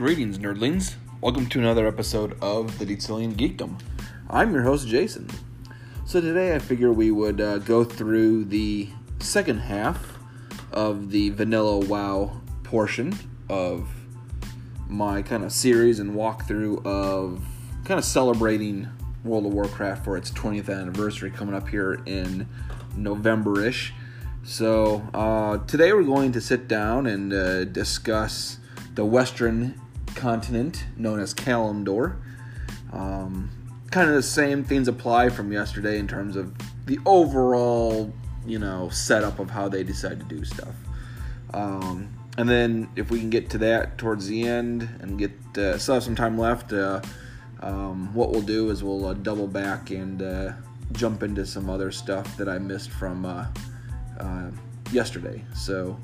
Greetings, nerdlings. Welcome to another episode of the Dietzelian Geekdom. I'm your host, Jason. So today I figure we would uh, go through the second half of the Vanilla WoW portion of my kind of series and walkthrough of kind of celebrating World of Warcraft for its 20th anniversary coming up here in November ish. So uh, today we're going to sit down and uh, discuss the Western continent known as Kalimdor. Um, kind of the same things apply from yesterday in terms of the overall, you know, setup of how they decide to do stuff. Um, and then if we can get to that towards the end and get uh, still have some time left, uh, um, what we'll do is we'll uh, double back and uh, jump into some other stuff that I missed from uh, uh, yesterday. So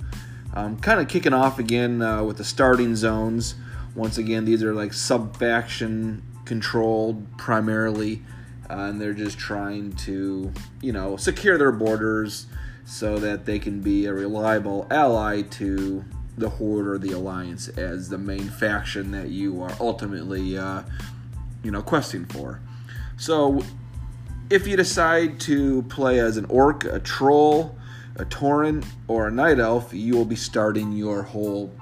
I'm kind of kicking off again with the starting zones. Once again, these are like sub faction controlled primarily, and they're just trying to, you know, secure their borders so that they can be a reliable ally to the Horde or the Alliance as the main faction that you are ultimately, uh, you know, questing for. So, if you decide to play as an orc, a troll, a tauren, or a night elf, you will be starting your whole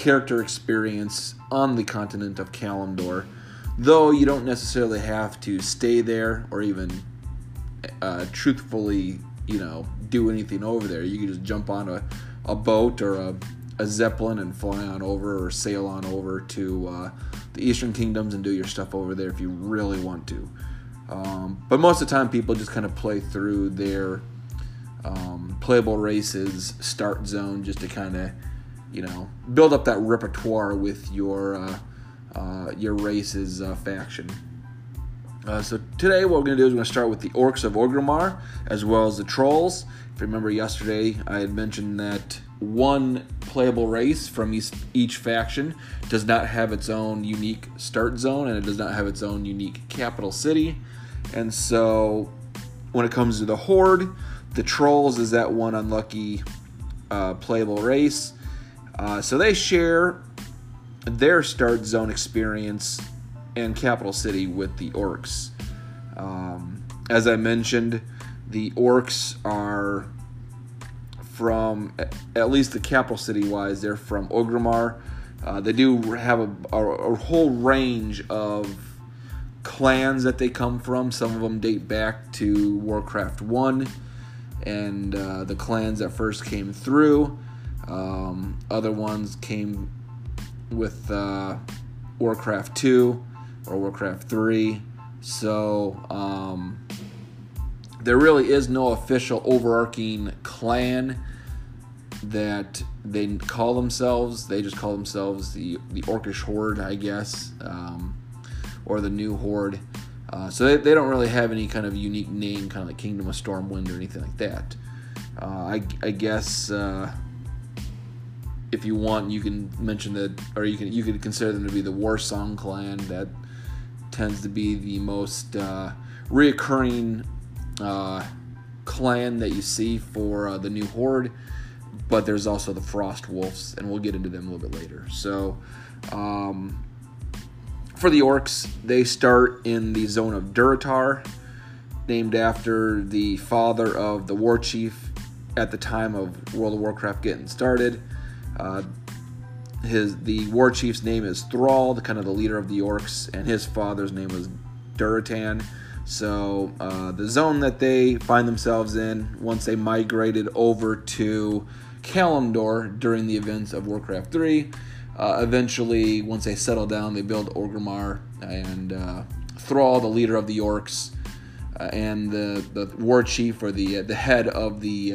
character experience on the continent of Kalimdor, though you don't necessarily have to stay there or even uh, truthfully, you know, do anything over there. You can just jump on a, a boat or a, a zeppelin and fly on over or sail on over to uh, the Eastern Kingdoms and do your stuff over there if you really want to. Um, but most of the time, people just kind of play through their um, playable races start zone just to kind of you know, build up that repertoire with your uh, uh, your race's uh, faction. Uh, so today, what we're going to do is we're going to start with the Orcs of Orgrimmar, as well as the Trolls. If you remember yesterday, I had mentioned that one playable race from each, each faction does not have its own unique start zone, and it does not have its own unique capital city. And so, when it comes to the Horde, the Trolls is that one unlucky uh, playable race uh, so they share their start zone experience in Capital City with the Orcs. Um, as I mentioned, the Orcs are from, at least the Capital City wise, they're from Orgrimmar. Uh, they do have a, a, a, whole range of clans that they come from. Some of them date back to Warcraft 1 and uh, the clans that first came through. Um, other ones came with uh, Warcraft 2 or Warcraft 3. So um, there really is no official overarching clan that they call themselves. They just call themselves the the Orcish Horde, I guess, um, or the New Horde. Uh, so they, they don't really have any kind of unique name, kind of like Kingdom of Stormwind or anything like that. Uh, I, I guess uh, if you want, you can mention that, or you can you could consider them to be the Warsong clan. That tends to be the most uh, reoccurring uh, clan that you see for uh, the new horde. But there's also the Frost Wolves, and we'll get into them a little bit later. So, um, for the orcs, they start in the zone of Durotar, named after the father of the war chief at the time of World of Warcraft getting started. Uh, his the war chief's name is Thrall, the kind of the leader of the orcs, and his father's name was Durotan. So uh, the zone that they find themselves in once they migrated over to Kalimdor during the events of Warcraft 3. Uh, eventually, once they settle down, they build Orgrimmar and uh, Thrall, the leader of the orcs, uh, and the, the war chief or the the head of the,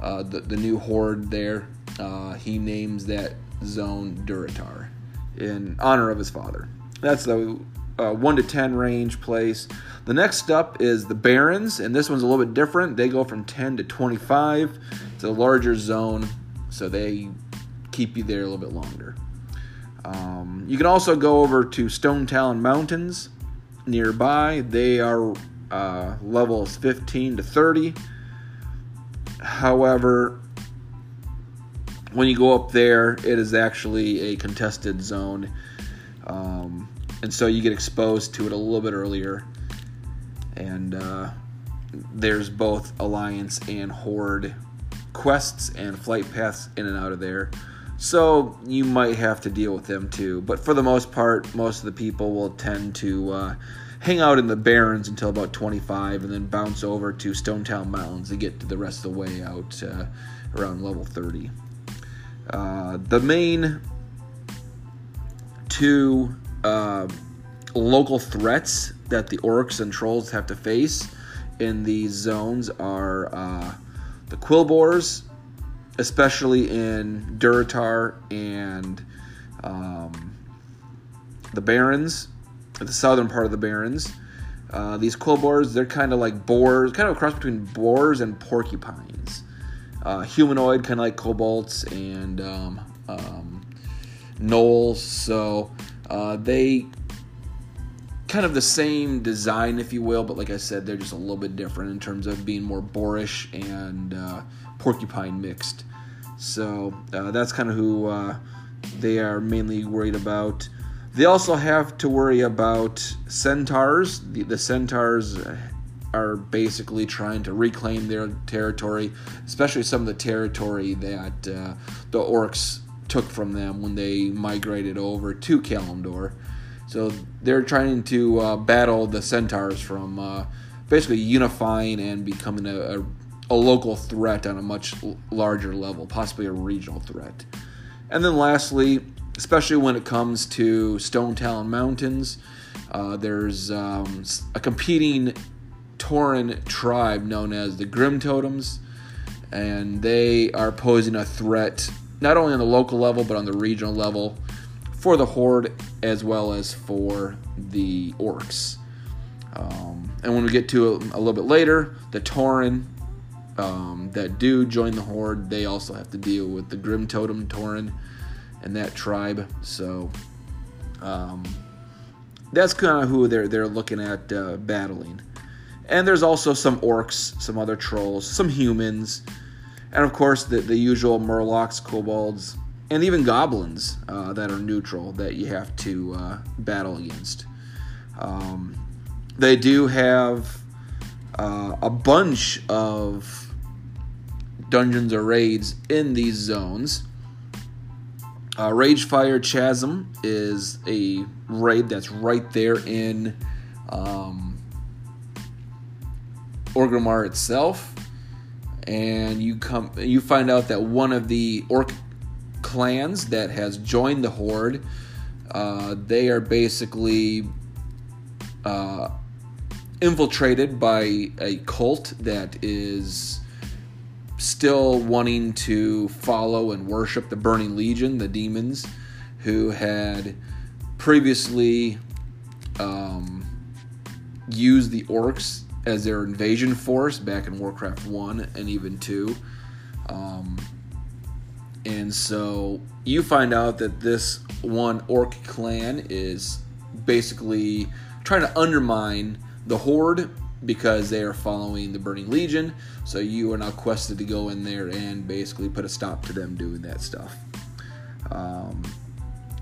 uh, the the new horde there uh, he names that zone Durotar in honor of his father. That's the uh, 1 to 10 range place. The next up is the Barrens, and this one's a little bit different. They go from 10 to 25. It's a larger zone, so they keep you there a little bit longer. Um, you can also go over to Stone Talon Mountains nearby. They are uh, levels 15 to 30. However, when you go up there, it is actually a contested zone. Um, and so you get exposed to it a little bit earlier. And uh, there's both Alliance and Horde quests and flight paths in and out of there. So you might have to deal with them too. But for the most part, most of the people will tend to uh, hang out in the Barrens until about 25 and then bounce over to Stonetalon Mountains to get to the rest of the way out uh, around level 30. Uh, the main two uh, local threats that the orcs and trolls have to face in these zones are uh, the quillboars, especially in Durotar and um, the Barrens, the southern part of the Barrens. Uh, these quillboars, they're kind of like boars, kind of a cross between boars and porcupines. Uh, humanoid, kind of like kobolds and um, um, gnolls. So uh, they kind of the same design, if you will, but like I said, they're just a little bit different in terms of being more boarish and uh, porcupine mixed. So uh, that's kind of who uh, they are mainly worried about. They also have to worry about centaurs. The, the centaurs are basically trying to reclaim their territory, especially some of the territory that uh, the orcs took from them when they migrated over to Kalimdor. So they're trying to uh, battle the centaurs from uh, basically unifying and becoming a, a, a, local threat on a much larger level, possibly a regional threat. And then lastly, especially when it comes to Stonetalon Mountains, uh, there's um, a competing Tauren tribe known as the Grim Totems, and they are posing a threat not only on the local level but on the regional level for the Horde as well as for the Orcs. Um, and when we get to it a little bit later, the Tauren um, that do join the Horde, they also have to deal with the Grim Totem Tauren and that tribe. So um, that's kind of who they're they're looking at uh, battling. And there's also some orcs, some other trolls, some humans, and of course the, the usual murlocs, kobolds, and even goblins uh, that are neutral that you have to uh, battle against. Um, they do have uh, a bunch of dungeons or raids in these zones. Uh, Ragefire Chasm is a raid that's right there in um, Orgrimmar itself, and you come you find out that one of the orc clans that has joined the horde. Uh, they are basically uh, infiltrated by a cult that is still wanting to follow and worship the Burning Legion, the demons, who had previously um, used the orcs as their invasion force back in Warcraft 1 and even 2. Um, and so you find out that this one orc clan is basically trying to undermine the horde because they are following the Burning Legion. So you are now quested to go in there and basically put a stop to them doing that stuff. Um,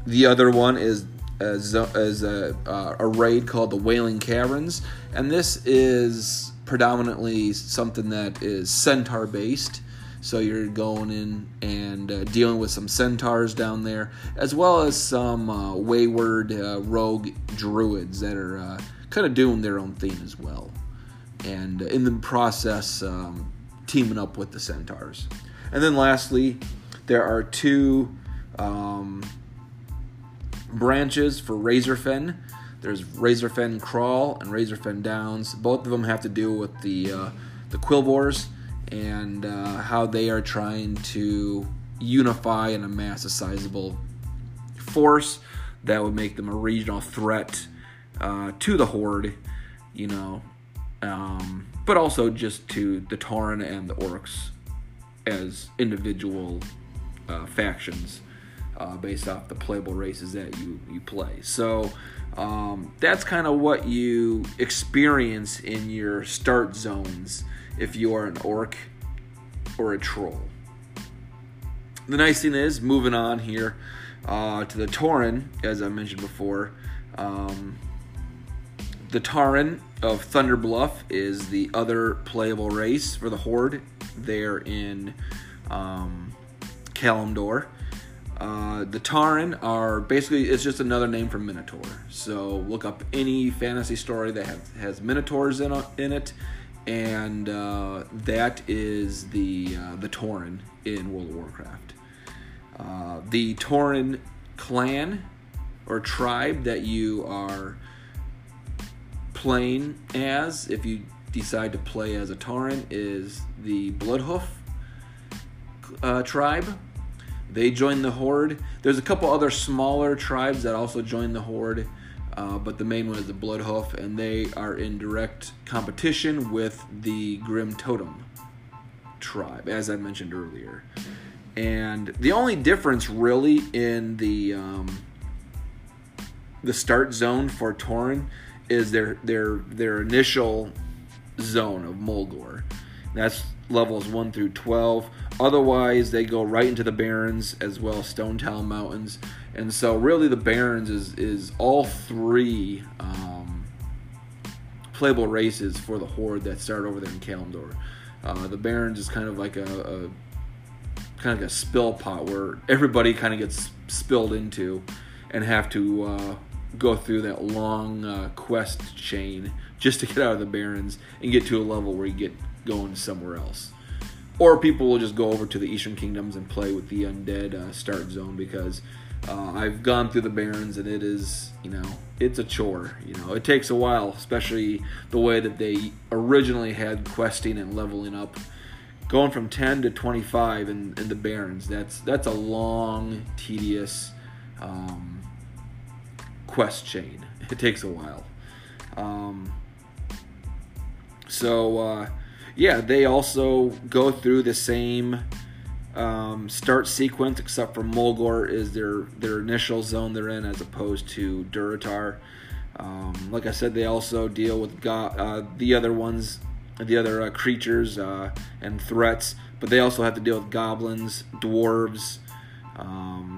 the other one is as, as a, uh, a raid called the Wailing Caverns, and this is predominantly something that is centaur based. So you're going in and uh, dealing with some centaurs down there, as well as some uh, wayward uh, rogue druids that are uh, kind of doing their own thing as well. And in the process, um, teaming up with the centaurs. And then lastly, there are two um, branches for Razorfen. There's Razorfen Crawl and Razorfen Downs. Both of them have to do with the uh, the Quillboars and uh, how they are trying to unify and amass a sizable force that would make them a regional threat uh, to the Horde, you know, um, but also just to the Tauren and the Orcs as individual uh, factions uh, based off the playable races that you, you play. So um, that's kind of what you experience in your start zones if you are an orc or a troll. the nice thing is, moving on here uh, to the Tauren, as I mentioned before. Um, the Tauren of Thunder Bluff is the other playable race for the Horde there in um, Kalimdor. Uh, the Tauren are basically it's just another name for Minotaur. So look up any fantasy story that have, has Minotaurs in, in it, and uh, that is the uh, the Tauren in World of Warcraft. Uh, the Tauren clan or tribe that you are playing as, if you decide to play as a Tauren, is the Bloodhoof uh, tribe. They join the Horde. There's a couple other smaller tribes that also join the Horde, uh, but the main one is the Bloodhoof, and they are in direct competition with the Grim Totem tribe, as I mentioned earlier. And the only difference, really, in the um, the start zone for Tauren is their their their initial zone of Mulgore. That's levels 1 through 12. Otherwise, they go right into the Barrens as well as Stone Talon Mountains. And so, really, the Barrens is, is all three um, playable races for the Horde that start over there in Kalimdor. Uh, the Barrens is kind of like a, a kind of like a spill pot where everybody kind of gets spilled into and have to uh, go through that long uh, quest chain just to get out of the Barrens and get to a level where you get going somewhere else. Or people will just go over to the Eastern Kingdoms and play with the undead uh, start zone because uh, I've gone through the Barrens and it is, you know, it's a chore. You know, it takes a while, especially the way that they originally had questing and leveling up. Going from 10 to 25 in, in the Barrens, that's that's a long, tedious um, quest chain. It takes a while. Um, so, uh, yeah, they also go through the same um, start sequence, except for Mulgore is their their initial zone they're in, as opposed to Durotar. Um, like I said, they also deal with go- uh, the other ones, the other uh, creatures uh, and threats, but they also have to deal with goblins, dwarves, um,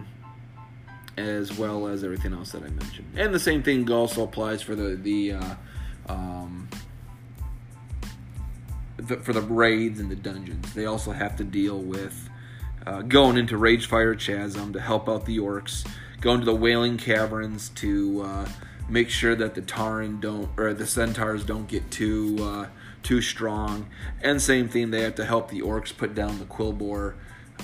as well as everything else that I mentioned. And the same thing also applies for the the, uh, um, the for the raids and the dungeons. They also have to deal with uh, going into Ragefire Chasm to help out the orcs, going to the Wailing Caverns to uh, make sure that the Tauren don't or the Centaurs don't get too uh, too strong, and same thing they have to help the orcs put down the Quilboar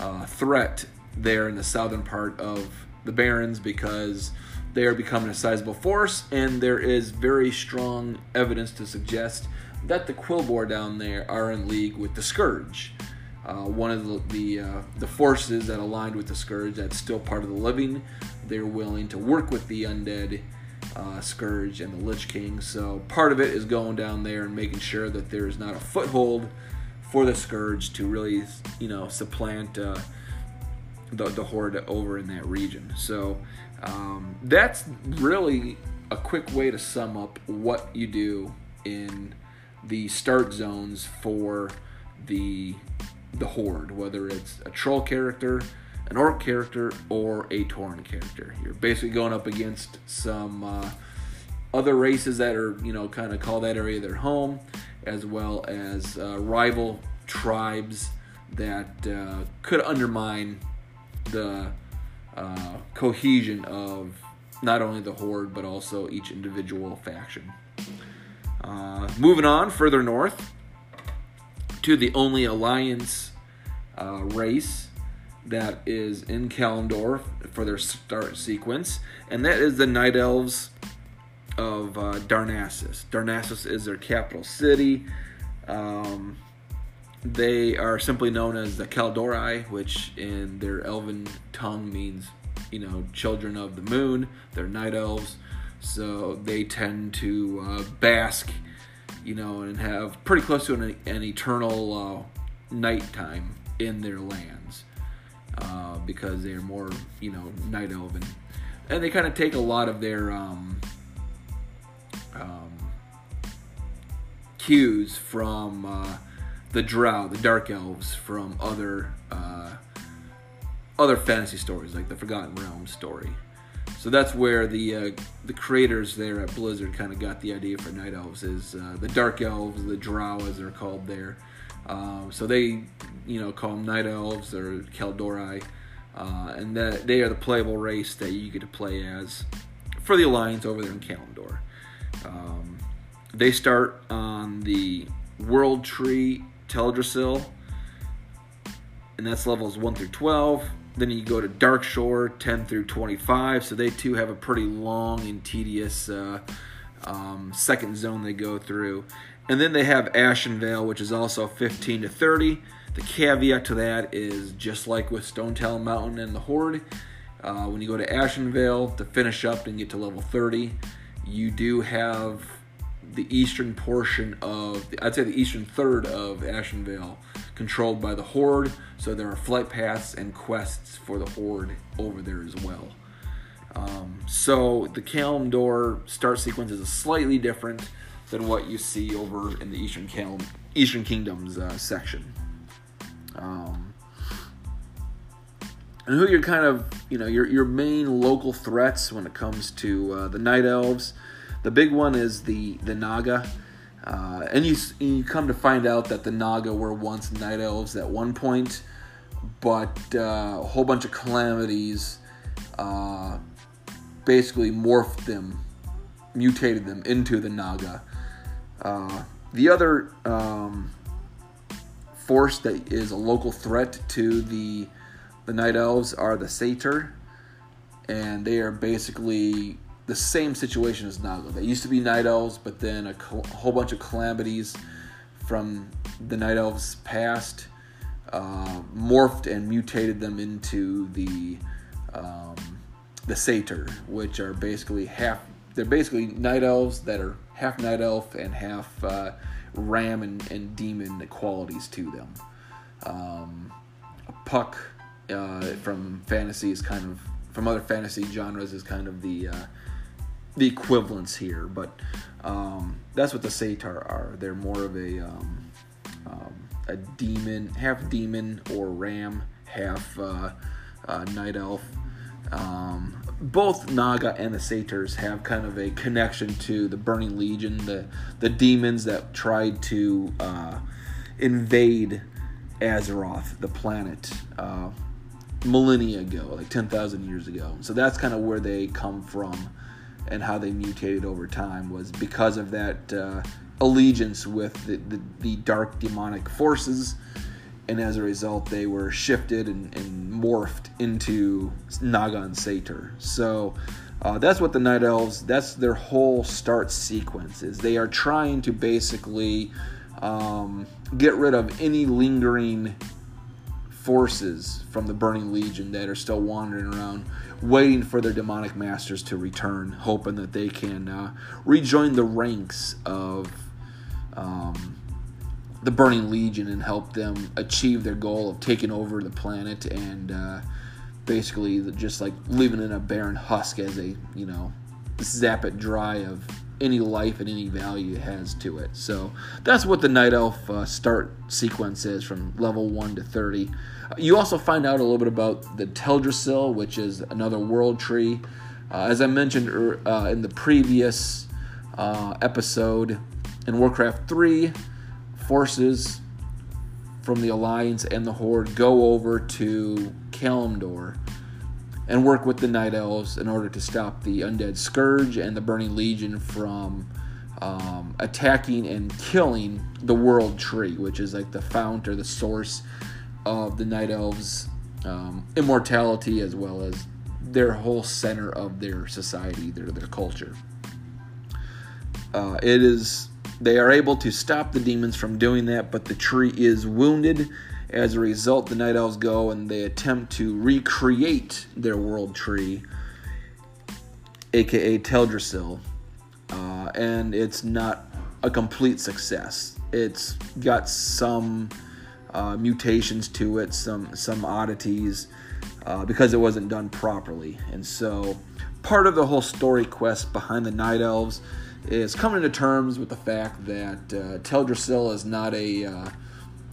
uh, threat there in the southern part of the Barrens because they are becoming a sizable force, and there is very strong evidence to suggest that the Quilboar down there are in league with the Scourge. Uh, one of the the, uh, the, forces that aligned with the Scourge that's still part of the living. They're willing to work with the undead uh, Scourge and the Lich King. So part of it is going down there and making sure that there's not a foothold for the Scourge to really, you know, supplant uh, the, the Horde over in that region. So um, that's really a quick way to sum up what you do in the start zones for the the horde, whether it's a troll character, an orc character, or a Tauren character. You're basically going up against some uh, other races that are, you know, kind of call that area their home, as well as uh, rival tribes that uh, could undermine the uh, cohesion of not only the horde but also each individual faction. Uh, moving on further north, to the only alliance uh, race that is in Kalimdor for their start sequence, and that is the Night Elves of uh, Darnassus. Darnassus is their capital city. Um, they are simply known as the Kaldorei, which in their elven tongue means, you know, children of the moon. They're night elves, so they tend to uh, bask you know, and have pretty close to an, an eternal uh, nighttime in their lands uh, because they're more, you know, night elven. And they kind of take a lot of their um, um, cues from uh, the Drow, the Dark Elves, from other uh, other fantasy stories like the Forgotten Realms story. So that's where the uh, the creators there at Blizzard kind of got the idea for night elves is uh, the dark elves, the drow as they're called there. Um, so they, you know, call them night elves or Kaldorei, uh, and that they are the playable race that you get to play as for the Alliance over there in Kalimdor. Um, they start on the World Tree Teldrassil, and that's levels 1 through 12. Then you go to Darkshore 10 through 25, so they too have a pretty long and tedious uh, um, second zone they go through. And then they have Ashenvale, which is also 15 to 30. The caveat to that is just like with Stonetalon Mountain and the Horde, uh, when you go to Ashenvale to finish up and get to level 30, you do have the eastern portion of, I'd say the eastern third of Ashenvale controlled by the Horde. So there are flight paths and quests for the Horde over there as well. Um, so the Kalimdor start sequence is slightly different than what you see over in the Eastern Calum, Eastern Kingdoms uh, section. Um, and who your kind of you know your your main local threats when it comes to uh, the night elves. The big one is the the Naga, uh, and you you come to find out that the Naga were once night elves at one point, but uh, a whole bunch of calamities uh, basically morphed them, mutated them into the Naga. Uh, the other um, force that is a local threat to the the night elves are the satyr, and they are basically the same situation as Naga. They used to be night elves, but then a, cl- a whole bunch of calamities from the night elves past uh, morphed and mutated them into the um, the satyr, which are basically half. They're basically night elves that are half night elf and half uh, ram and, and demon qualities to them. Um, Puck uh, from fantasy is kind of from other fantasy genres is kind of the uh, the equivalence here, but um, that's what the Satyr are. They're more of a um, um, a demon, half demon or ram, half uh, uh, night elf. Um, both Naga and the Satyrs have kind of a connection to the Burning Legion, the the demons that tried to uh, invade Azeroth, the planet, uh, millennia ago, like ten thousand years ago. So that's kind of where they come from, and how they mutated over time was because of that uh, allegiance with the, the, the dark demonic forces and as a result, they were shifted and, and morphed into Naga and Satyr. So uh, that's what the Night Elves. That's their whole start sequence. Is they are trying to basically um, get rid of any lingering forces from the Burning Legion that are still wandering around, waiting for their demonic masters to return, hoping that they can uh, rejoin the ranks of. Um, the Burning Legion and help them achieve their goal of taking over the planet and uh, basically just like living in a barren husk as they, you know, zap it dry of any life and any value has to it. So that's what the Night Elf uh, start sequence is from level 1 to 30. You also find out a little bit about the Teldrassil, which is another world tree. Uh, as I mentioned uh, in the previous uh, episode in Warcraft 3, forces from the Alliance and the Horde go over to Kalimdor and work with the Night Elves in order to stop the Undead Scourge and the Burning Legion from um, attacking and killing the World Tree, which is like the fount or the source of the Night Elves' um, immortality as well as their whole center of their society, their their culture. Uh, it is they are able to stop the demons from doing that, but the tree is wounded. As a result, the Night Elves go and they attempt to recreate their world tree, aka Teldrassil, uh, and it's not a complete success. It's got some uh, mutations to it, some some oddities, uh, because it wasn't done properly. And so, part of the whole story quest behind the Night Elves is coming to terms with the fact that uh, Teldrassil is not a uh,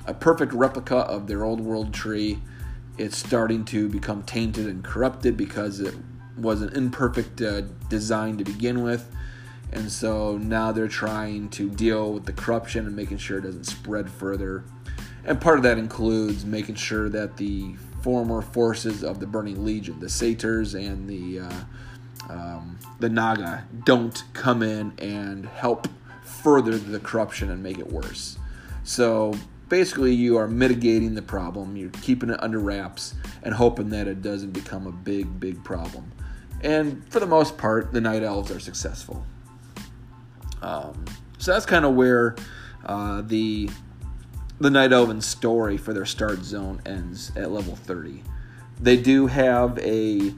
a perfect replica of their old world tree, it's starting to become tainted and corrupted because it was an imperfect uh, design to begin with. And so now they're trying to deal with the corruption and making sure it doesn't spread further. And part of that includes making sure that the former forces of the Burning Legion, the Satyrs and the uh, um, the Naga, don't come in and help further the corruption and make it worse. So basically, you are mitigating the problem. You're keeping it under wraps and hoping that it doesn't become a big, big problem. And for the most part, the Night Elves are successful. Um, so that's kind of where uh, the the Night Elven story for their start zone ends at level 30. They do have a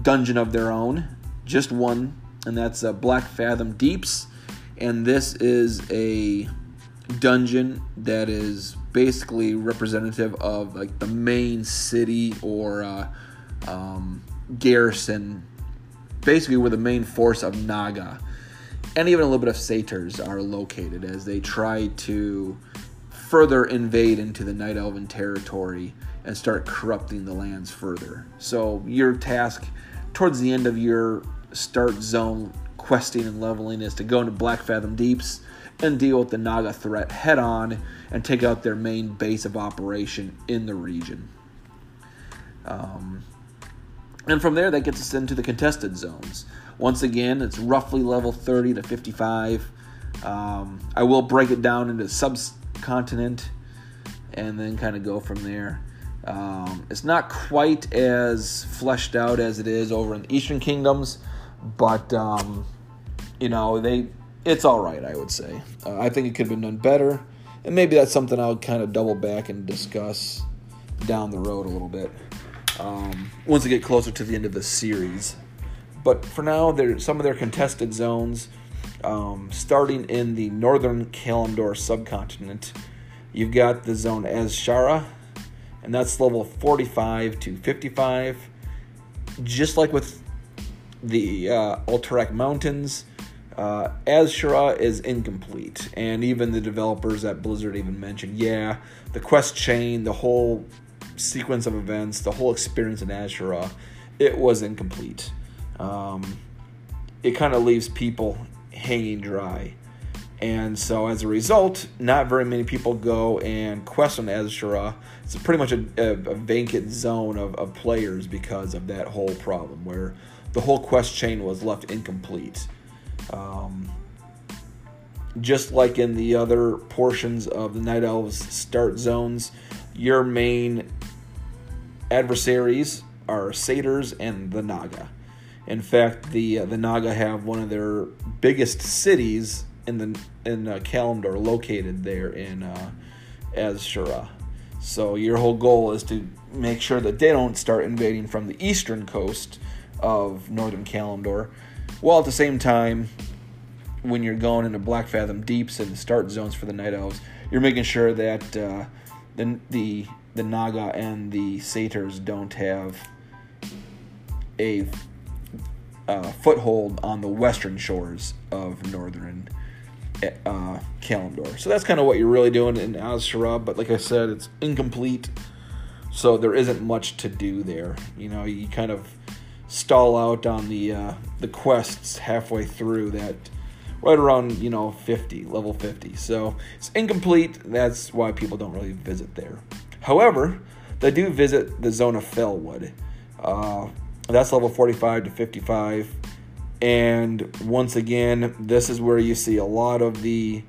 dungeon of their own, just one, and that's a Black Fathom Deeps. And this is a dungeon that is basically representative of like the main city or uh, um, garrison, basically where the main force of Naga and even a little bit of satyrs are located as they try to further invade into the Night Elven territory and start corrupting the lands further. So, your task towards the end of your start zone questing and leveling is to go into Black Fathom Deeps and deal with the Naga threat head on and take out their main base of operation in the region. Um, and from there, that gets us into the contested zones. Once again, it's roughly level 30 to 55. Um, I will break it down into subcontinent and then kind of go from there. Um, it's not quite as fleshed out as it is over in the Eastern Kingdoms, but um, you know they it's all right. I would say. Uh, I think it could have been done better, and maybe that's something I'll kind of double back and discuss down the road a little bit um, once they get closer to the end of the series. But for now, there some of their contested zones, um, starting in the northern Kalimdor subcontinent. You've got the zone Azshara, and that's level 45 to 55. Just like with the uh, Mountains, uh, Azshara is incomplete, and even the developers at Blizzard even mentioned, yeah, the quest chain, the whole sequence of events, the whole experience in Azshara, it was incomplete um, it kind of leaves people hanging dry. And so, as a result, not very many people go and quest on Azshara. It's pretty much a, a, a, vacant zone of, of players because of that whole problem, where the whole quest chain was left incomplete. Um, just like in the other portions of the Night Elves start zones, your main adversaries are satyrs and the Naga. In fact, the uh, the Naga have one of their biggest cities in the in uh, Kalimdor located there in uh, Azshara. So your whole goal is to make sure that they don't start invading from the eastern coast of northern Kalimdor, while at the same time, when you're going into Black Fathom Deeps and start zones for the Night Elves, you're making sure that uh, the the the Naga and the Satyrs don't have a uh, foothold on the western shores of northern uh, Kalimdor. So that's kind of what you're really doing in Azshara, but like I said, it's incomplete, so there isn't much to do there. You know, you kind of stall out on the uh, the quests halfway through that right around you know 50 level 50 so it's incomplete. That's why people don't really visit there. However they do visit the zone of Felwood uh, that's level 45 to 55. And once again, this is where you see a lot of the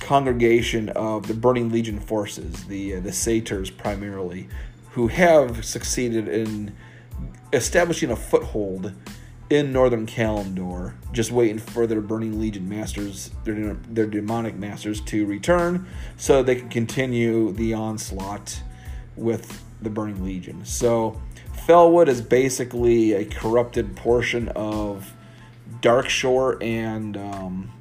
congregation of the Burning Legion forces, the uh, the satyrs primarily, who have succeeded in establishing a foothold in northern Kalimdor, just waiting for their Burning Legion masters, their their demonic masters, to return, so they can continue the onslaught with the Burning Legion. So Felwood is basically a corrupted portion of Darkshore and um,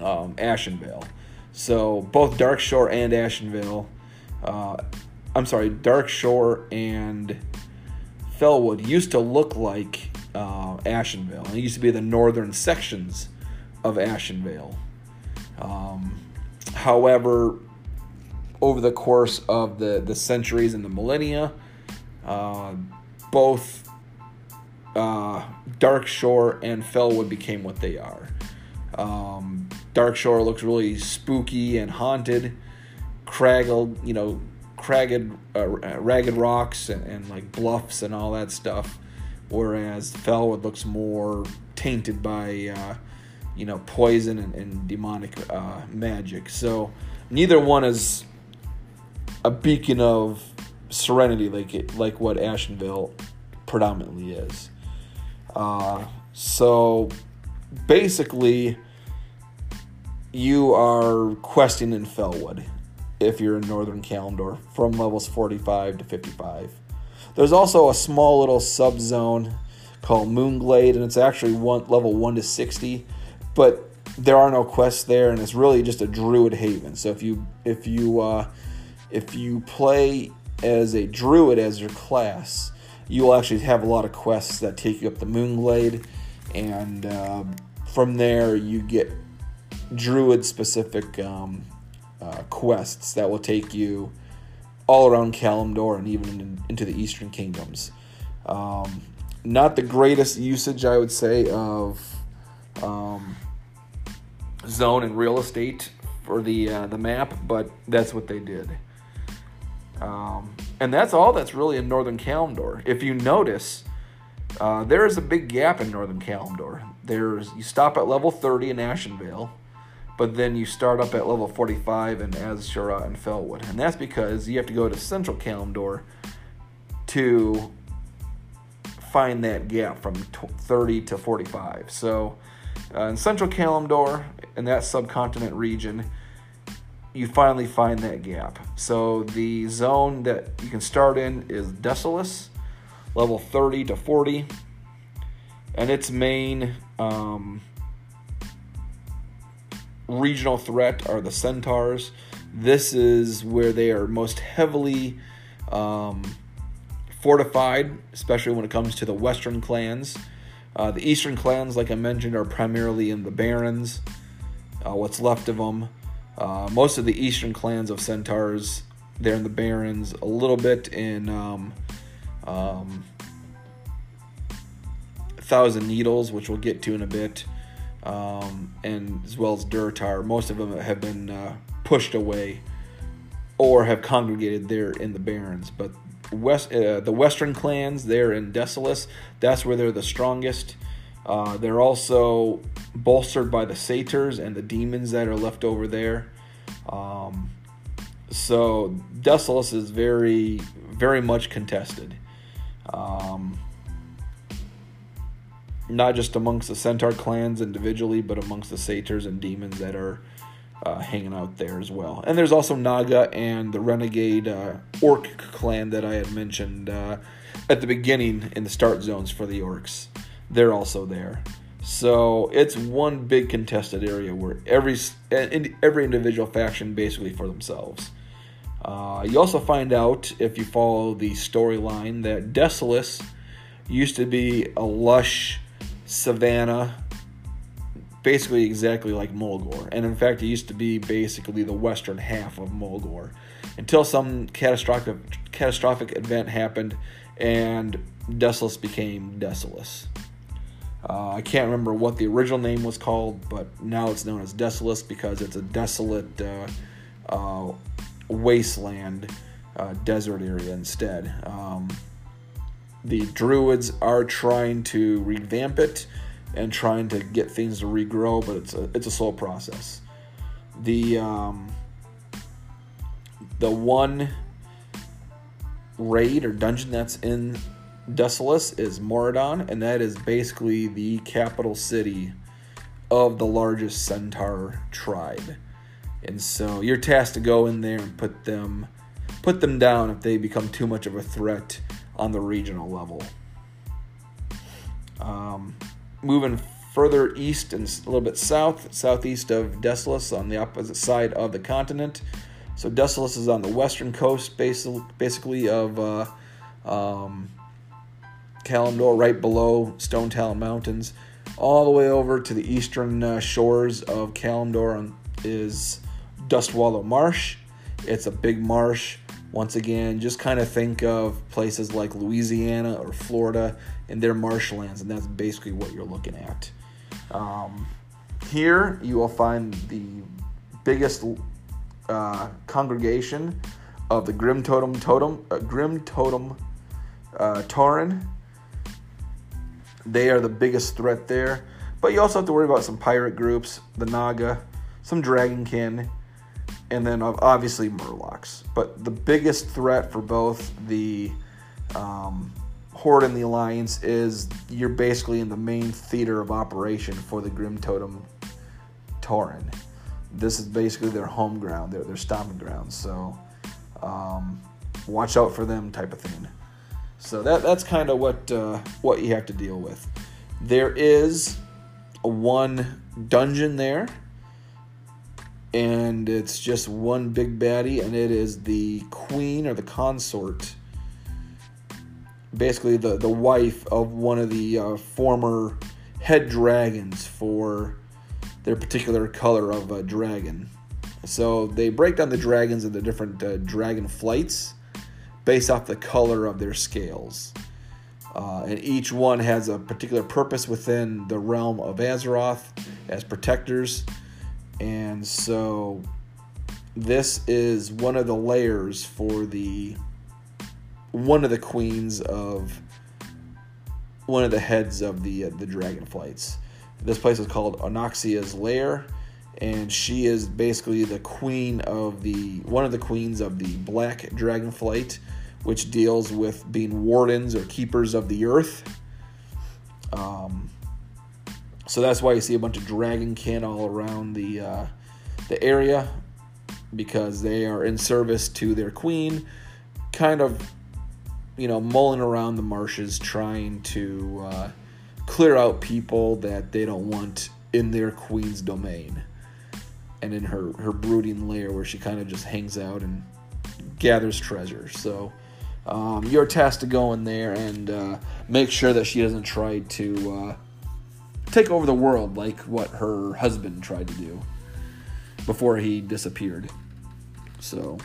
um, Ashenvale. So both Darkshore and Ashenvale, uh, I'm sorry, Darkshore and Felwood used to look like uh, Ashenvale. It used to be the northern sections of Ashenvale. Um, however, over the course of the, the centuries and the millennia. Uh, both uh, Darkshore and Felwood became what they are. Um, Darkshore looks really spooky and haunted, craggled, you know, cragged, uh, ragged rocks and, and, like bluffs and all that stuff. Whereas Felwood looks more tainted by, uh, you know, poison and, and demonic uh, magic. So neither one is a beacon of serenity like it, like what Ashenvale predominantly is. Uh, so basically, you are questing in Felwood if you're in Northern Kalimdor from levels 45 to 55. There's also a small little subzone called Moonglade, and it's actually one level 1 to 60, but there are no quests there, and it's really just a druid haven. So if you if you uh, if you play as a druid as your class, you will actually have a lot of quests that take you up the Moonglade, and uh, from there you get druid specific um, uh, quests that will take you all around Kalimdor and even in, into the Eastern Kingdoms. Um, not the greatest usage, I would say, of um, zone and real estate for the uh, the map, but that's what they did. Um, and that's all that's really in Northern Kalimdor. If you notice, uh, there is a big gap in Northern Kalimdor. There's you stop at level 30 in Ashenvale, but then you start up at level 45 in Azshara and Felwood, and that's because you have to go to Central Kalimdor to find that gap from 30 to 45. So uh, in Central Kalimdor, in that subcontinent region, you finally find that gap. So the zone that you can start in is Desolace, level 30 to 40, and its main um, regional threat are the centaurs. This is where they are most heavily um, fortified, especially when it comes to the western clans. Uh, the eastern clans, like I mentioned, are primarily in the Barrens, uh, what's left of them. Uh, most of the eastern clans of centaurs, they're in the Barrens, a little bit in um, um, Thousand Needles, which we'll get to in a bit, um, and as well as Durotar. Most of them have been uh, pushed away or have congregated there in the Barrens. But west, uh, the Western clans, they're in Desolace. That's where they're the strongest. Uh, they're also bolstered by the satyrs and the demons that are left over there. Um, so Desolace is very, very much contested. Um, not just amongst the centaur clans individually, but amongst the satyrs and demons that are uh, hanging out there as well. And there's also Naga and the renegade uh, orc clan that I had mentioned uh, at the beginning in the start zones for the orcs they're also there. So it's one big contested area where every every individual faction basically for themselves. Uh, you also find out if you follow the storyline that Desolace used to be a lush savanna, basically exactly like Mulgore, and in fact it used to be basically the western half of Mulgore, until some catastrophic catastrophic event happened, and Desolace became Desolace. Uh, I can't remember what the original name was called, but now it's known as Desolace because it's a desolate uh, uh, wasteland uh, desert area instead. Um, the Druids are trying to revamp it and trying to get things to regrow, but it's a it's a slow process. The um, the one raid or dungeon that's in Desolace is Maraudon, and that is basically the capital city of the largest centaur tribe. And so you're tasked to go in there and put them put them down if they become too much of a threat on the regional level. Um, moving further east and a little bit south, southeast of Desolace on the opposite side of the continent. So Desolace is on the western coast, basically of uh, um, Kalimdor, right below Stone Talon Mountains, all the way over to the eastern uh, shores of Kalimdor is Dustwallow Marsh, It's a big marsh. Once again, just kind of think of places like Louisiana or Florida and their marshlands, and that's basically what you're looking at. Um, here, you will find the biggest uh, congregation of the Grim Totem Totem uh, Grim Totem uh, Tauren. They are the biggest threat there, but you also have to worry about some pirate groups, the Naga, some Dragonkin, and then obviously Murlocs. But the biggest threat for both the um, Horde and the Alliance is you're basically in the main theater of operation for the Grimtotem Tauren. This is basically their home ground, their, their stomping ground. So um, watch out for them, type of thing. So that that's kind of what uh, what you have to deal with. There is a one dungeon there, and it's just one big baddie, and it is the queen or the consort, basically the the wife of one of the uh, former head dragons for their particular color of a dragon. So they break down the dragons into different uh, dragon flights based off the color of their scales. Uh, and each one has a particular purpose within the realm of Azeroth as protectors. And so this is one of the layers for the one of the queens of one of the heads of the uh, the dragon flights. This place is called Onyxia's Lair and she is basically the queen of the one of the queens of the Black Dragonflight, which deals with being wardens or keepers of the earth. Um, so that's why you see a bunch of dragon dragonkin all around the uh, the area because they are in service to their queen, kind of you know mulling around the marshes trying to uh, clear out people that they don't want in their queen's domain and in her her brooding lair where she kind of just hangs out and gathers treasure. So um, you're tasked to go in there and uh, make sure that she doesn't try to uh, take over the world like what her husband tried to do before he disappeared. So,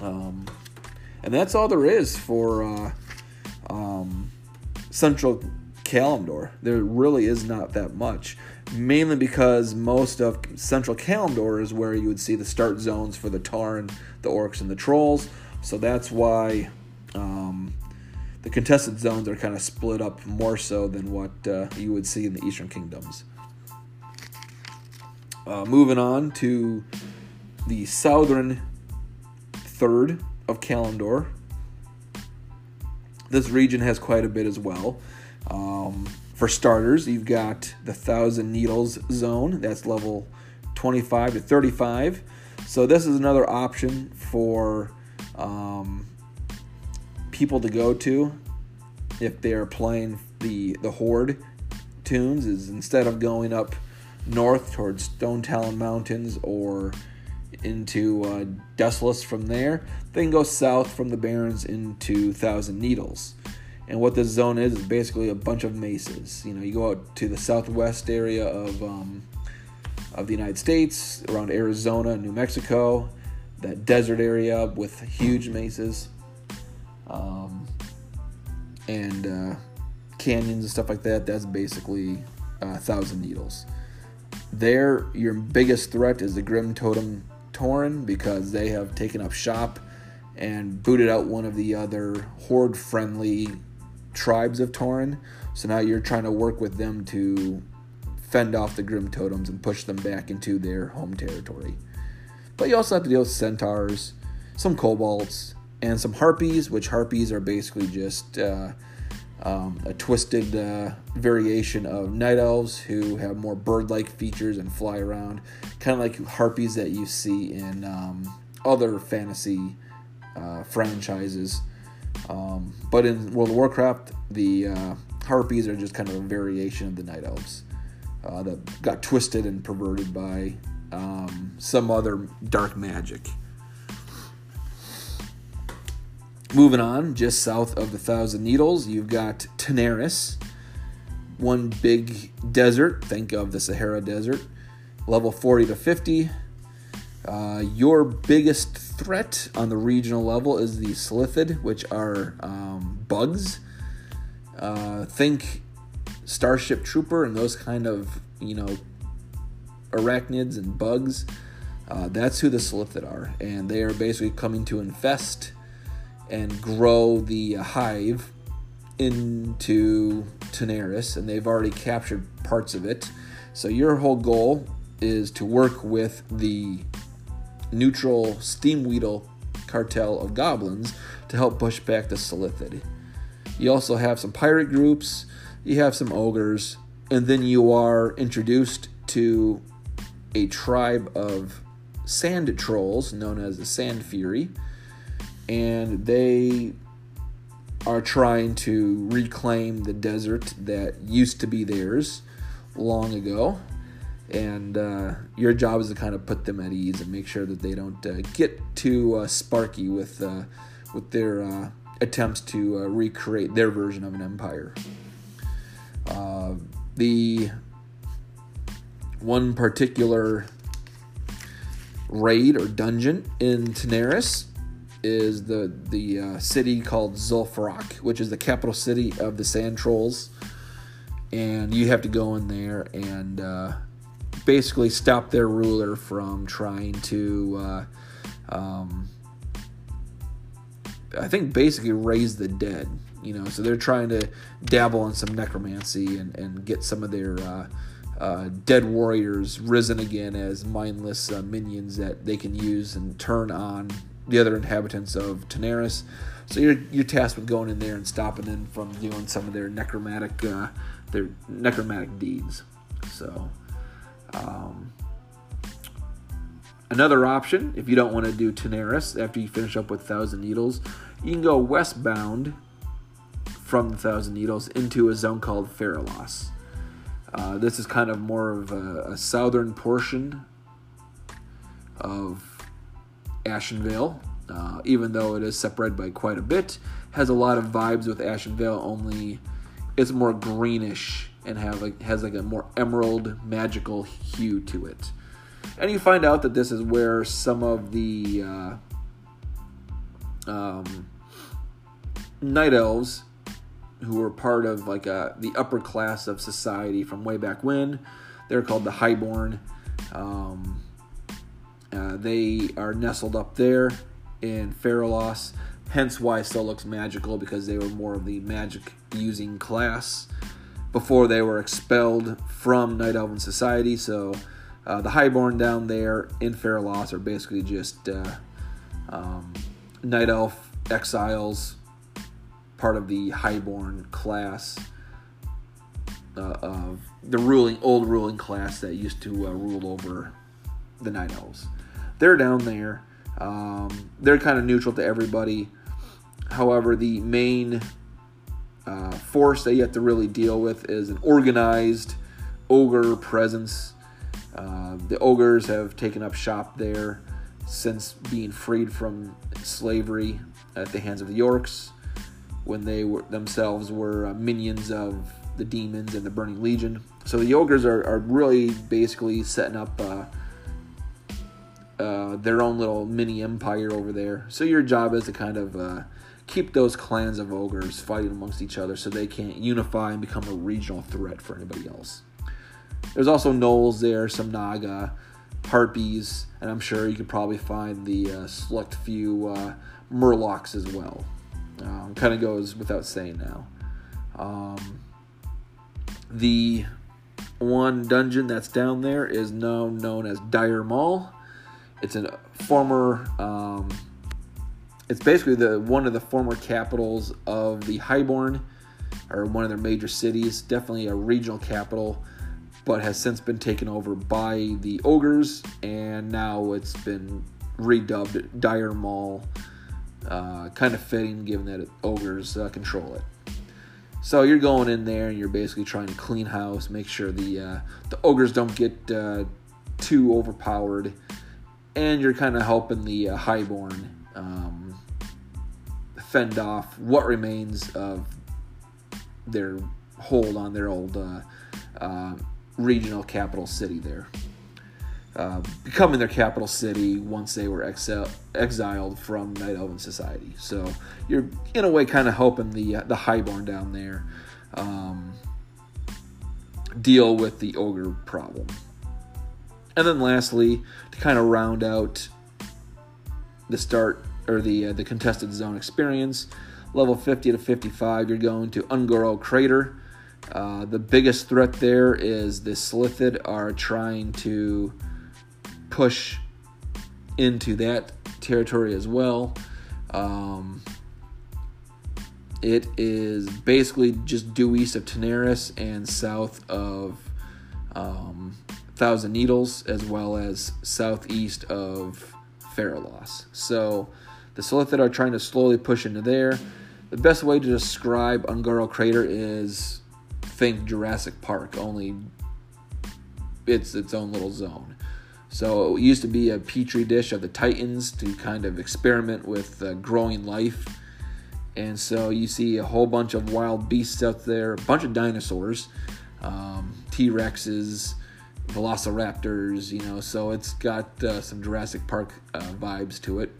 um, and that's all there is for uh, um, Central Kalimdor. There really is not that much mainly because most of Central Kalimdor is where you would see the start zones for the Tauren, the Orcs, and the Trolls. So that's why um, the contested zones are kind of split up more so than what uh, you would see in the Eastern Kingdoms. Uh, moving on to the southern third of Kalimdor. This region has quite a bit as well. Um, for starters, you've got the Thousand Needles zone. That's level 25 to 35. So this is another option for um, people to go to if they're playing the the Horde tunes. Is instead of going up north towards Stonetalon Mountains or into uh, Desolace from there, they can go south from the Barrens into Thousand Needles. And what this zone is is basically a bunch of mesas. You know, you go out to the southwest area of um, of the United States, around Arizona, New Mexico, that desert area with huge mesas, um, and uh, canyons and stuff like that. That's basically uh, Thousand Needles. There, your biggest threat is the Grimtotem Tauren because they have taken up shop and booted out one of the other horde friendly tribes of Tauren. So now you're trying to work with them to fend off the Grimtotems and push them back into their home territory. But you also have to deal with centaurs, some kobolds, and some harpies, which harpies are basically just uh, um, a twisted uh, variation of night elves who have more bird like features and fly around, kind of like harpies that you see in um, other fantasy uh, franchises. Um, but in World of Warcraft, the uh, harpies are just kind of a variation of the night elves uh, that got twisted and perverted by um, some other dark magic. Moving on, just south of the Thousand Needles, you've got Tanaris, one big desert. Think of the Sahara Desert, level 40 to 50. Uh, your biggest threat on the regional level is the Silithid, which are um, bugs. Uh, think Starship Trooper and those kind of, you know, arachnids and bugs. Uh, that's who the Silithid are. And they are basically coming to infest and grow the hive into Tanaris. And they've already captured parts of it. So your whole goal is to work with the neutral Steamwheedle cartel of goblins to help push back the Silithid. You also have some pirate groups, you have some ogres, and then you are introduced to a tribe of sand trolls known as the Sand Fury, and they are trying to reclaim the desert that used to be theirs long ago and uh, your job is to kind of put them at ease and make sure that they don't uh, get too uh, sparky with uh, with their uh, attempts to uh, recreate their version of an empire. the one particular raid or dungeon in Tanaris is the the city called Zul'Farrak, which is the capital city of the Sand Trolls, and you have to go in there and basically stop their ruler from trying to, uh, um, I think, basically raise the dead. You know, so they're trying to dabble in some necromancy and, and get some of their uh, uh, dead warriors risen again as mindless uh, minions that they can use and turn on the other inhabitants of Tanaris. So you're you're tasked with going in there and stopping them from doing some of their necromantic uh, their necromantic deeds. So um, another option, if you don't want to do Tanaris after you finish up with Thousand Needles, you can go westbound from the Thousand Needles into a zone called Feralas. Uh, this is kind of more of a, a southern portion of Ashenvale, uh, even though it is separated by quite a bit. Has a lot of vibes with Ashenvale, only it's more greenish and have like has like a more emerald magical hue to it. And you find out that this is where some of the uh, um, night elves who were part of like uh, the upper class of society from way back when. They're called the Highborn. Um, uh, they are nestled up there in Feralas, hence why it still looks magical because they were more of the magic using class before they were expelled from Night Elven Society. So uh, the Highborn down there in Feralas are basically just uh, um, Night Elf exiles, part of the Highborn class uh, of the ruling old ruling class that used to uh, rule over the Night Elves. They're down there. Um, they're kind of neutral to everybody. However, the main uh, force that you have to really deal with is an organized ogre presence. Uh, the ogres have taken up shop there since being freed from slavery at the hands of the Orcs, when they were themselves were uh, minions of the demons and the Burning Legion. So the ogres are, are really basically setting up uh, their own little mini empire over there. So your job is to kind of uh, keep those clans of ogres fighting amongst each other so they can't unify and become a regional threat for anybody else. There's also gnolls there, some naga, harpies, and I'm sure you could probably find the uh, select few uh, murlocs as well. Um, kind of goes without saying now. Um, the one dungeon that's down there is now known as Dire Maul. It's a former um, it's basically the one of the former capitals of the Highborn, or one of their major cities. Definitely a regional capital, but has since been taken over by the ogres, and now it's been redubbed Dire Maul. Uh, kind of fitting, given that ogres uh, control it. So you're going in there and you're basically trying to clean house, make sure the uh, the ogres don't get uh, too overpowered, and you're kind of helping the uh, highborn um, fend off what remains of their hold on their old uh, uh, regional capital city there. uh, becoming their capital city once they were exil- exiled from Night Elven society. So you're in a way kind of helping the uh, the Highborn down there um, deal with the ogre problem. And then lastly, to kind of round out the start or the uh, the contested zone experience, level 50 to 55, you're going to Un'Goro Crater. Uh, the biggest threat there is the Silithid are trying to push into that territory as well. Um, it is basically just due east of Tanaris and south of um, Thousand Needles, as well as southeast of Feralas. So the Silithid are trying to slowly push into there. The best way to describe Un'Goro Crater is think Jurassic Park, only it's its own little zone. So it used to be a petri dish of the Titans to kind of experiment with uh, growing life. And so you see a whole bunch of wild beasts out there, a bunch of dinosaurs, um, T Rexes, Velociraptors, you know, so it's got uh, some Jurassic Park uh, vibes to it.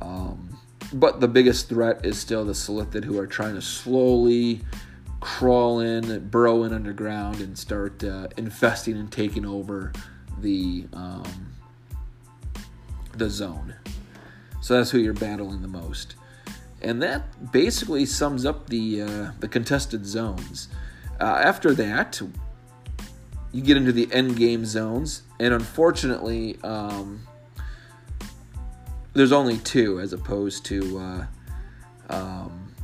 Um, but the biggest threat is still the Silithid, who are trying to slowly crawl in, burrow in underground, and start uh, infesting and taking over the um, the zone. So that's who you're battling the most, and that basically sums up the uh, the contested zones. Uh, after that, you get into the end game zones, and unfortunately, um, there's only two as opposed to uh, um,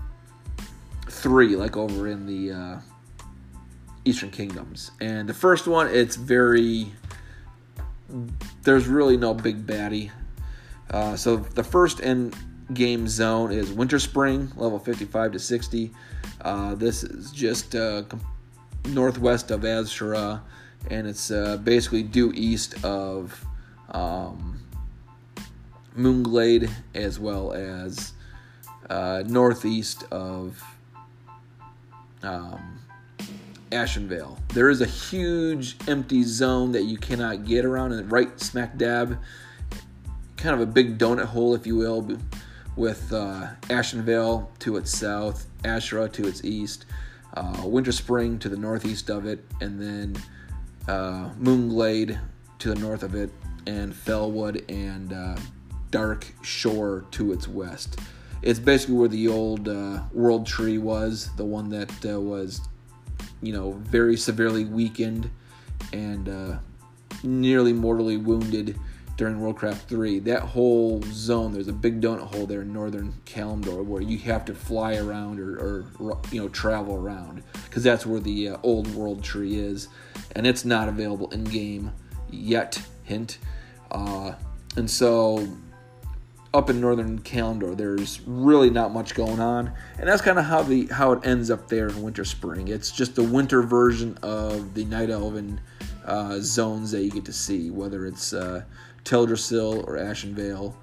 three, like over in the uh, Eastern Kingdoms. And the first one, it's very there's really no big baddie. Uh, so the first end game zone is Winterspring, level 55 to 60. Uh, this is just uh, northwest of Azshara, and it's uh, basically due east of um, Moonglade as well as uh, northeast of um, Ashenvale. There is a huge empty zone that you cannot get around, and right smack dab, kind of a big donut hole, if you will, with uh, Ashenvale to its south, Azshara to its east, uh, Winterspring to the northeast of it, and then uh, Moonglade to the north of it, and Felwood and uh, Dark Shore to its west. It's basically where the old uh, World Tree was, the one that uh, was you know, very severely weakened and uh, nearly mortally wounded during Warcraft 3. That whole zone, there's a big donut hole there in northern Kalimdor where you have to fly around or, or you know, travel around because that's where the uh, old world tree is. And it's not available in game yet, hint. Uh, and so up in northern Kalimdor, there's really not much going on, and that's kind of how the how it ends up there in Winterspring. It's just the winter version of the Night Elven uh, zones that you get to see, whether it's uh, Teldrassil or Ashenvale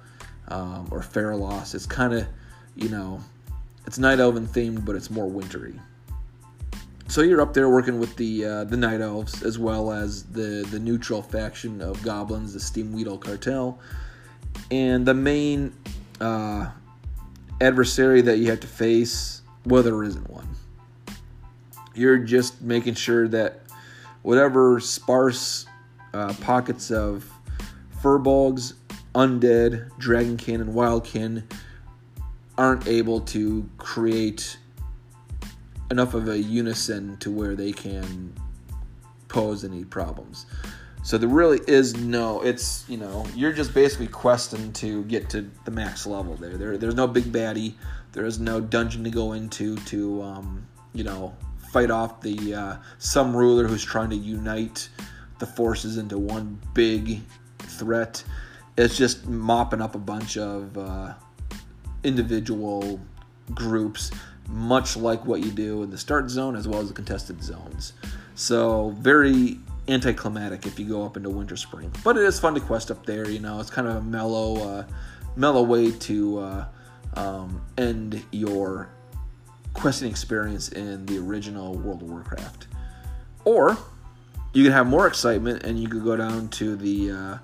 um, or Feralas. It's kind of, you know, it's Night Elven themed, but it's more wintry. So you're up there working with the uh, the Night Elves as well as the the neutral faction of goblins, the Steamwheedle Cartel and the main uh, adversary that you have to face, well, there isn't one. You're just making sure that whatever sparse uh, pockets of furbolgs, undead, dragonkin, and wildkin aren't able to create enough of a unison to where they can pose any problems. So there really is no. It's you know you're just basically questing to get to the max level. There, there there's no big baddie. There is no dungeon to go into to um, you know fight off the uh, some ruler who's trying to unite the forces into one big threat. It's just mopping up a bunch of uh, individual groups, much like what you do in the start zone as well as the contested zones. So very anticlimactic if you go up into Winterspring. But it is fun to quest up there. You know, it's kind of a mellow, uh, mellow way to uh, um, end your questing experience in the original World of Warcraft. Or you can have more excitement, and you could go down to the uh,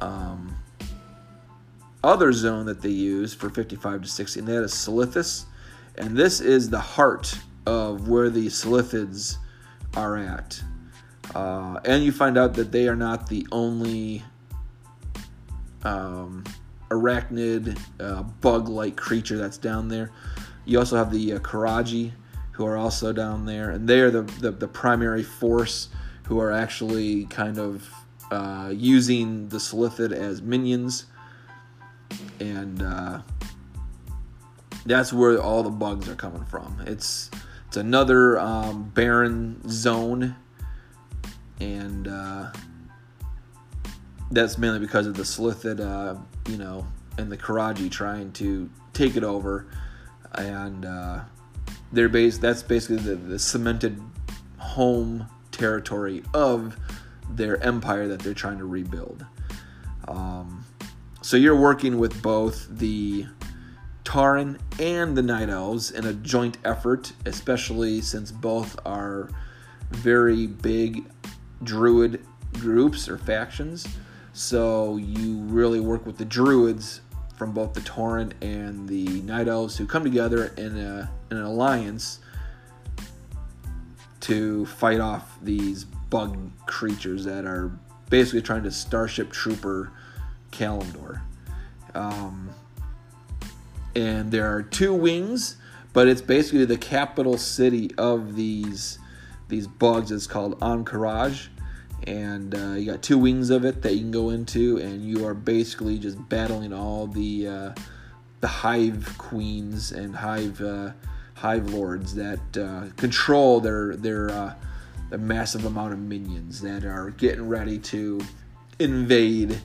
um, other zone that they use for 55 to 60, and that is Silithus. And this is the heart of where the Silithids are at. Uh, and you find out that they are not the only um, arachnid, uh, bug like creature that's down there. You also have the uh, Qiraji, who are also down there, and they are the, the, the primary force who are actually kind of uh, using the Silithid as minions. And uh, that's where all the bugs are coming from. It's it's another um, barren zone, and uh, that's mainly because of the Silithid, uh, you know, and the Qiraji trying to take it over, and uh, they're based. That's basically the, the cemented home territory of their empire that they're trying to rebuild. Um, so you're working with both the Tauren and the Night Elves in a joint effort, especially since both are very big druid groups or factions. So you really work with the druids from both the Tauren and the Night Elves who come together in, a, in an alliance to fight off these bug creatures that are basically trying to Starship Trooper Kalimdor. Um, and there are two wings, but it's basically the capital city of these these bugs. It's called Ahn'Qiraj, and uh, you got two wings of it that you can go into, and you are basically just battling all the uh, the hive queens and hive uh, hive lords that uh, control their their uh, the massive amount of minions that are getting ready to invade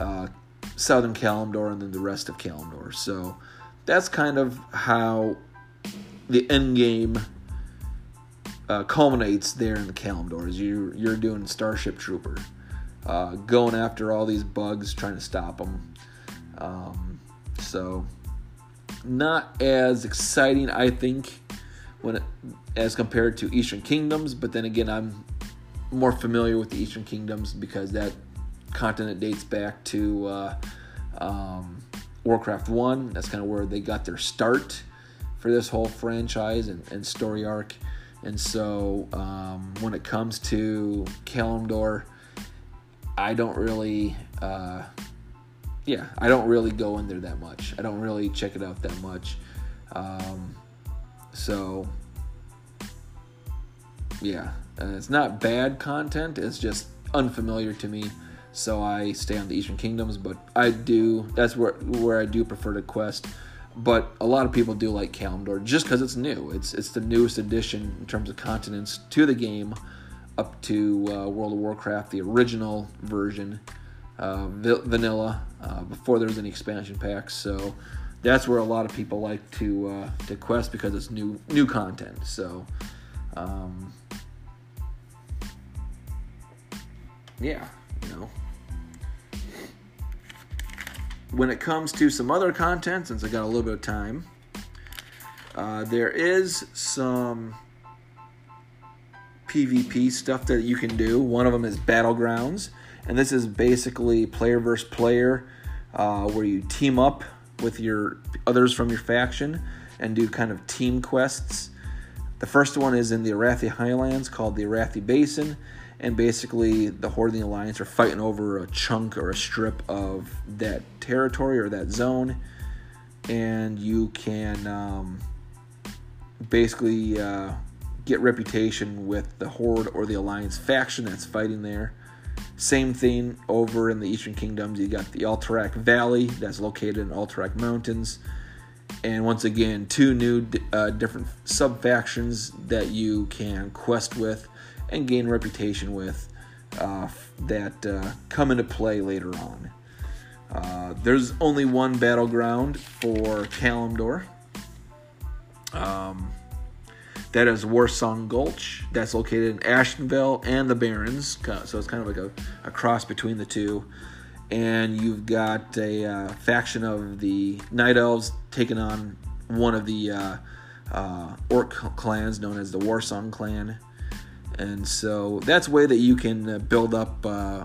uh, southern Kalimdor and then the rest of Kalimdor. So that's kind of how the end game uh, culminates there in the Kalimdor. Is you you're doing Starship Trooper, uh, going after all these bugs, trying to stop them. Um, so not as exciting, I think, when it, as compared to Eastern Kingdoms. But then again, I'm more familiar with the Eastern Kingdoms because that continent dates back to uh, um, Warcraft One. That's kind of where they got their start for this whole franchise and, and story arc. And so um, when it comes to Kalimdor, I don't really. Uh, yeah, I don't really go in there that much. I don't really check it out that much. Um, so, yeah, it's not bad content. It's just unfamiliar to me. So I stay on the Eastern Kingdoms, but I do. That's where where I do prefer to quest. But a lot of people do like Kalimdor just because it's new. It's it's the newest addition in terms of continents to the game, up to uh, World of Warcraft, the original version uh, vanilla uh, before was any expansion packs. So that's where a lot of people like to uh, to quest because it's new new content. So um, yeah, you know. When it comes to some other content, since I got a little bit of time, uh, there is some PvP stuff that you can do. One of them is Battlegrounds and this is basically player versus player, uh, where you team up with your others from your faction and do kind of team quests. The first one is in the Arathi Highlands called the Arathi Basin, and basically the Horde and the Alliance are fighting over a chunk or a strip of that territory or that zone, and you can um, basically uh, get reputation with the Horde or the Alliance faction that's fighting there. Same thing over in the Eastern Kingdoms. You got the Alterac Valley that's located in Alterac Mountains. And once again, two new uh, different sub factions that you can quest with and gain reputation with uh, that uh, come into play later on. Uh, there's only one battleground for Kalimdor. Um, that is Warsong Gulch. That's located in Ashenvale and the Barrens. So it's kind of like a, a cross between the two. And you've got a uh, faction of the Night Elves taking on one of the uh, uh, Orc clans known as the Warsong clan. and so that's a way that you can uh, build up uh,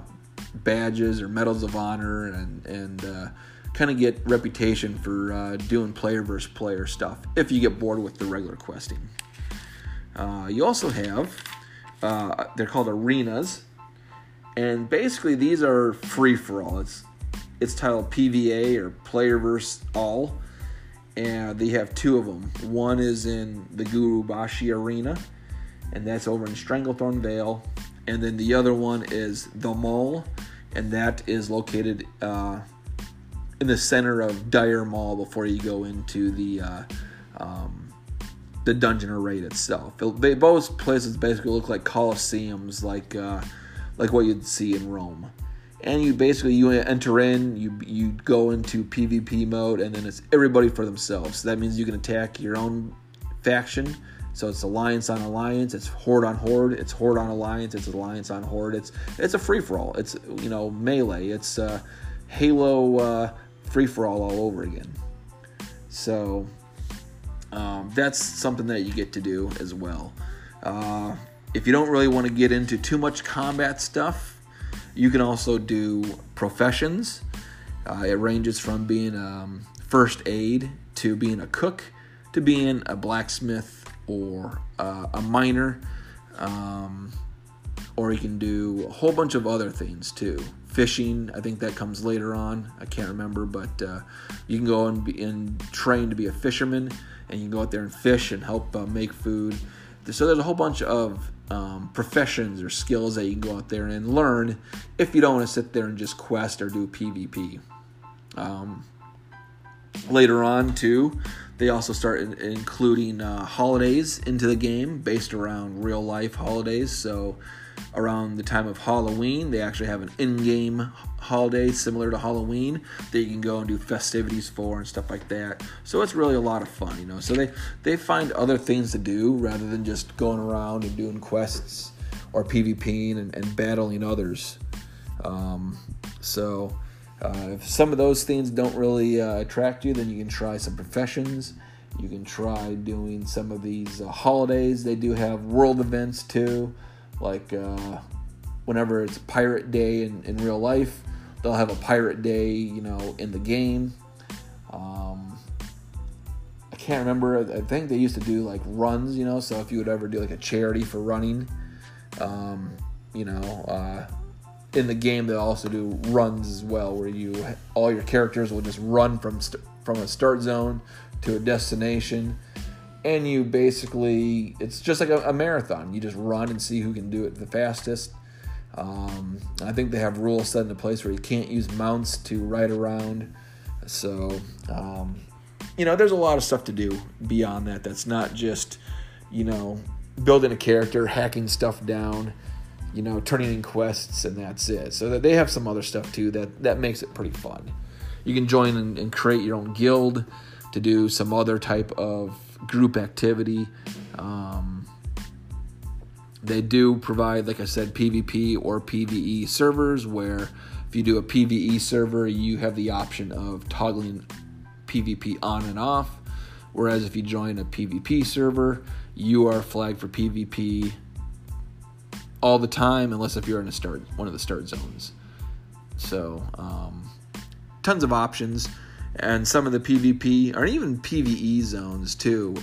badges or medals of honor and and uh, kind of get reputation for doing player versus player stuff if you get bored with the regular questing. Uh, you also have uh, they're called arenas, and basically these are free for all. It's it's titled PVA or Player versus All, and they have two of them. One is in the Gurubashi Arena, and that's over in Stranglethorn Vale, and then the other one is the Maul, and that is located uh, in the center of Dire Maul before you go into the uh, um, the dungeon or raid itself. They both places basically look like coliseums, like uh, like what you'd see in Rome. And you basically you enter in, you you go into PvP mode, and then it's everybody for themselves. So that means you can attack your own faction so it's alliance on alliance, it's horde on horde, it's horde on alliance, it's alliance on horde. It's it's a free for all. It's you know melee. It's uh, Halo uh, free for all all over again. So um, that's something that you get to do as well. Uh, if you don't really want to get into too much combat stuff, you can also do professions. Uh, it ranges from being um, first aid to being a cook to being a blacksmith or uh, a miner, um, or you can do a whole bunch of other things too. Fishing, I think that comes later on. I can't remember, but uh, you can go and, be, and train to be a fisherman, and you can go out there and fish and help uh, make food. So there's a whole bunch of um, professions or skills that you can go out there and learn if you don't want to sit there and just quest or do PvP. Um, later on, too, they also start in, including uh, holidays into the game based around real life holidays. So, around the time of Halloween, they actually have an in game holiday similar to Halloween that you can go and do festivities for and stuff like that. So, it's really a lot of fun, you know. So, they, they find other things to do rather than just going around and doing quests or PvPing and, and battling others. Um, so, uh, if some of those things don't really uh, attract you, then you can try some professions. You can try doing some of these uh, holidays. They do have world events too, like uh, whenever it's Pirate Day in, in real life, they'll have a Pirate Day, you know, in the game. Um, I can't remember. I think they used to do like runs, you know. So if you would ever do like a charity for running, um, you know uh, in the game they also do runs as well, where you all your characters will just run from st- from a start zone to a destination, and you basically it's just like a, a marathon. You just run and see who can do it the fastest. Um, I think they have rules set into place where you can't use mounts to ride around. So, um, you know, there's a lot of stuff to do beyond that. That's not just, you know, building a character, hacking stuff down you know, turning in quests, and that's it. So that they have some other stuff too that that makes it pretty fun. You can join and, and create your own guild to do some other type of group activity. Um, they do provide, like I said, PvP or PvE servers where if you do a PvE server, you have the option of toggling PvP on and off. Whereas if you join a PvP server, you are flagged for PvP all the time unless if you're in a start one of the start zones. So um, tons of options, and some of the PvP or even PVE zones too.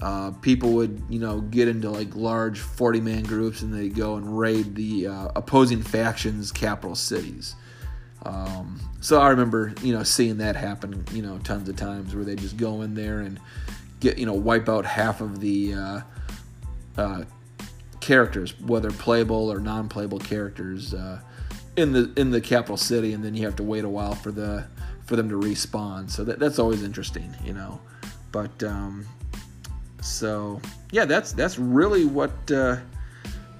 Uh, people would you know get into like large 40 man groups and they go and raid the uh, opposing factions capital cities um, so i remember you know seeing that happen you know tons of times where they just go in there and get you know wipe out half of the uh, uh characters, whether playable or non-playable characters, uh, in the in the capital city, and then you have to wait a while for the for them to respawn. So that, that's always interesting, you know. But um, so yeah, that's that's really what uh,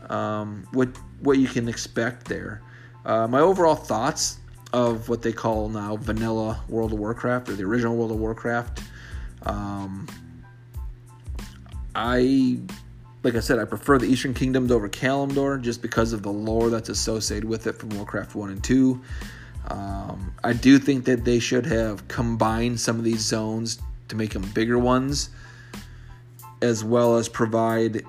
um, what what you can expect there. Uh, my overall thoughts of what they call now vanilla World of Warcraft or the original World of Warcraft. Um, I like I said, I prefer the Eastern Kingdoms over Kalimdor just because of the lore that's associated with it from Warcraft 1 and 2. Um, I do think that they should have combined some of these zones to make them bigger ones, as well as provide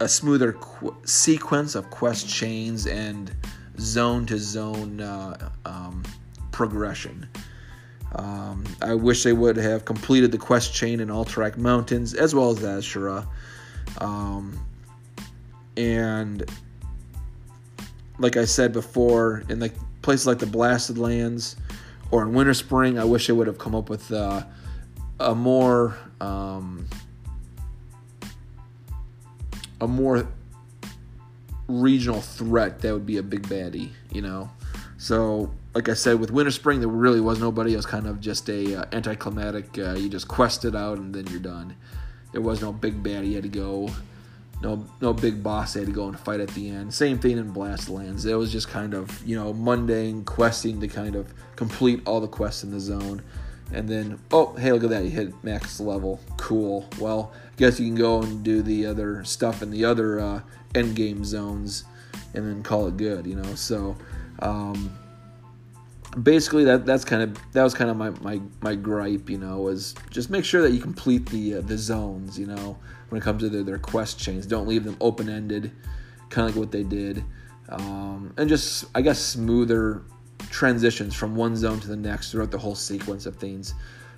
a smoother qu- sequence of quest chains and zone to zone uh, um, progression. Um, I wish they would have completed the quest chain in Alterac Mountains as well as Azshara. Um, and like I said before, in like places like the Blasted Lands or in Winterspring, I wish they would have come up with uh, a more um, a more regional threat that would be a big baddie, you know. So, like I said, with Winterspring, there really was nobody. It was kind of just a uh, anticlimactic. Uh, you just quest it out and then you're done. There was no big baddie. You had to go. No, no big boss. Had to go and fight at the end. Same thing in Blastlands. It was just kind of you know mundane questing to kind of complete all the quests in the zone, and then oh hey look at that you hit max level. Cool. Well, guess you can go and do the other stuff in the other uh, end game zones, and then call it good. You know so. Um, basically that that's kind of that was kind of my, my my gripe you know was just make sure that you complete the uh, the zones you know when it comes to their, their quest chains don't leave them open ended kind of like what they did um, and just i guess smoother transitions from one zone to the next throughout the whole sequence of things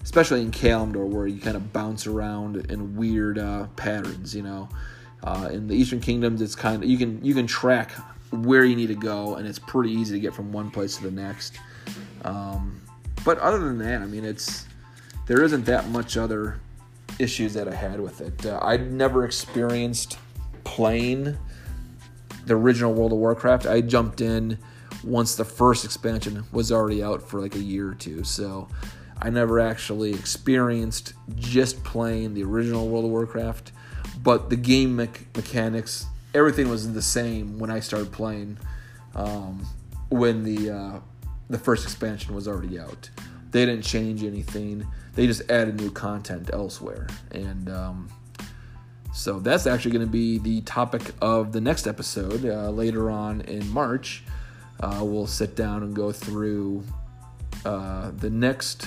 especially in Kalimdor where you kind of bounce around in weird uh, patterns you know uh, in the eastern kingdoms it's kind of you can you can track where you need to go and it's pretty easy to get from one place to the next um, but other than that, I mean, it's there isn't that much other issues that I had with it. Uh, I'd never experienced playing the original World of Warcraft. I jumped in once the first expansion was already out for like a year or two, so I never actually experienced just playing the original World of Warcraft. But the game me- mechanics, everything was the same when I started playing. Um, when the uh, the first expansion was already out. They didn't change anything. They just added new content elsewhere. And um, so that's actually going to be the topic of the next episode uh, later on in March. Uh, we'll sit down and go through uh, the next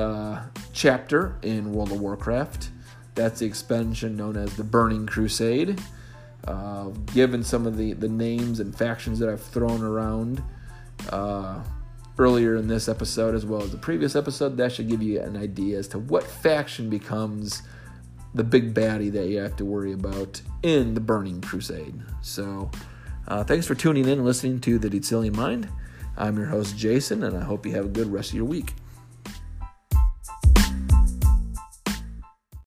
uh, chapter in World of Warcraft. That's the expansion known as the Burning Crusade. Uh, given some of the, the names and factions that I've thrown around uh, earlier in this episode as well as the previous episode, that should give you an idea as to what faction becomes the big baddie that you have to worry about in the Burning Crusade. So, uh, thanks for tuning in and listening to the Dietzelian Mind. I'm your host, Jason, and I hope you have a good rest of your week.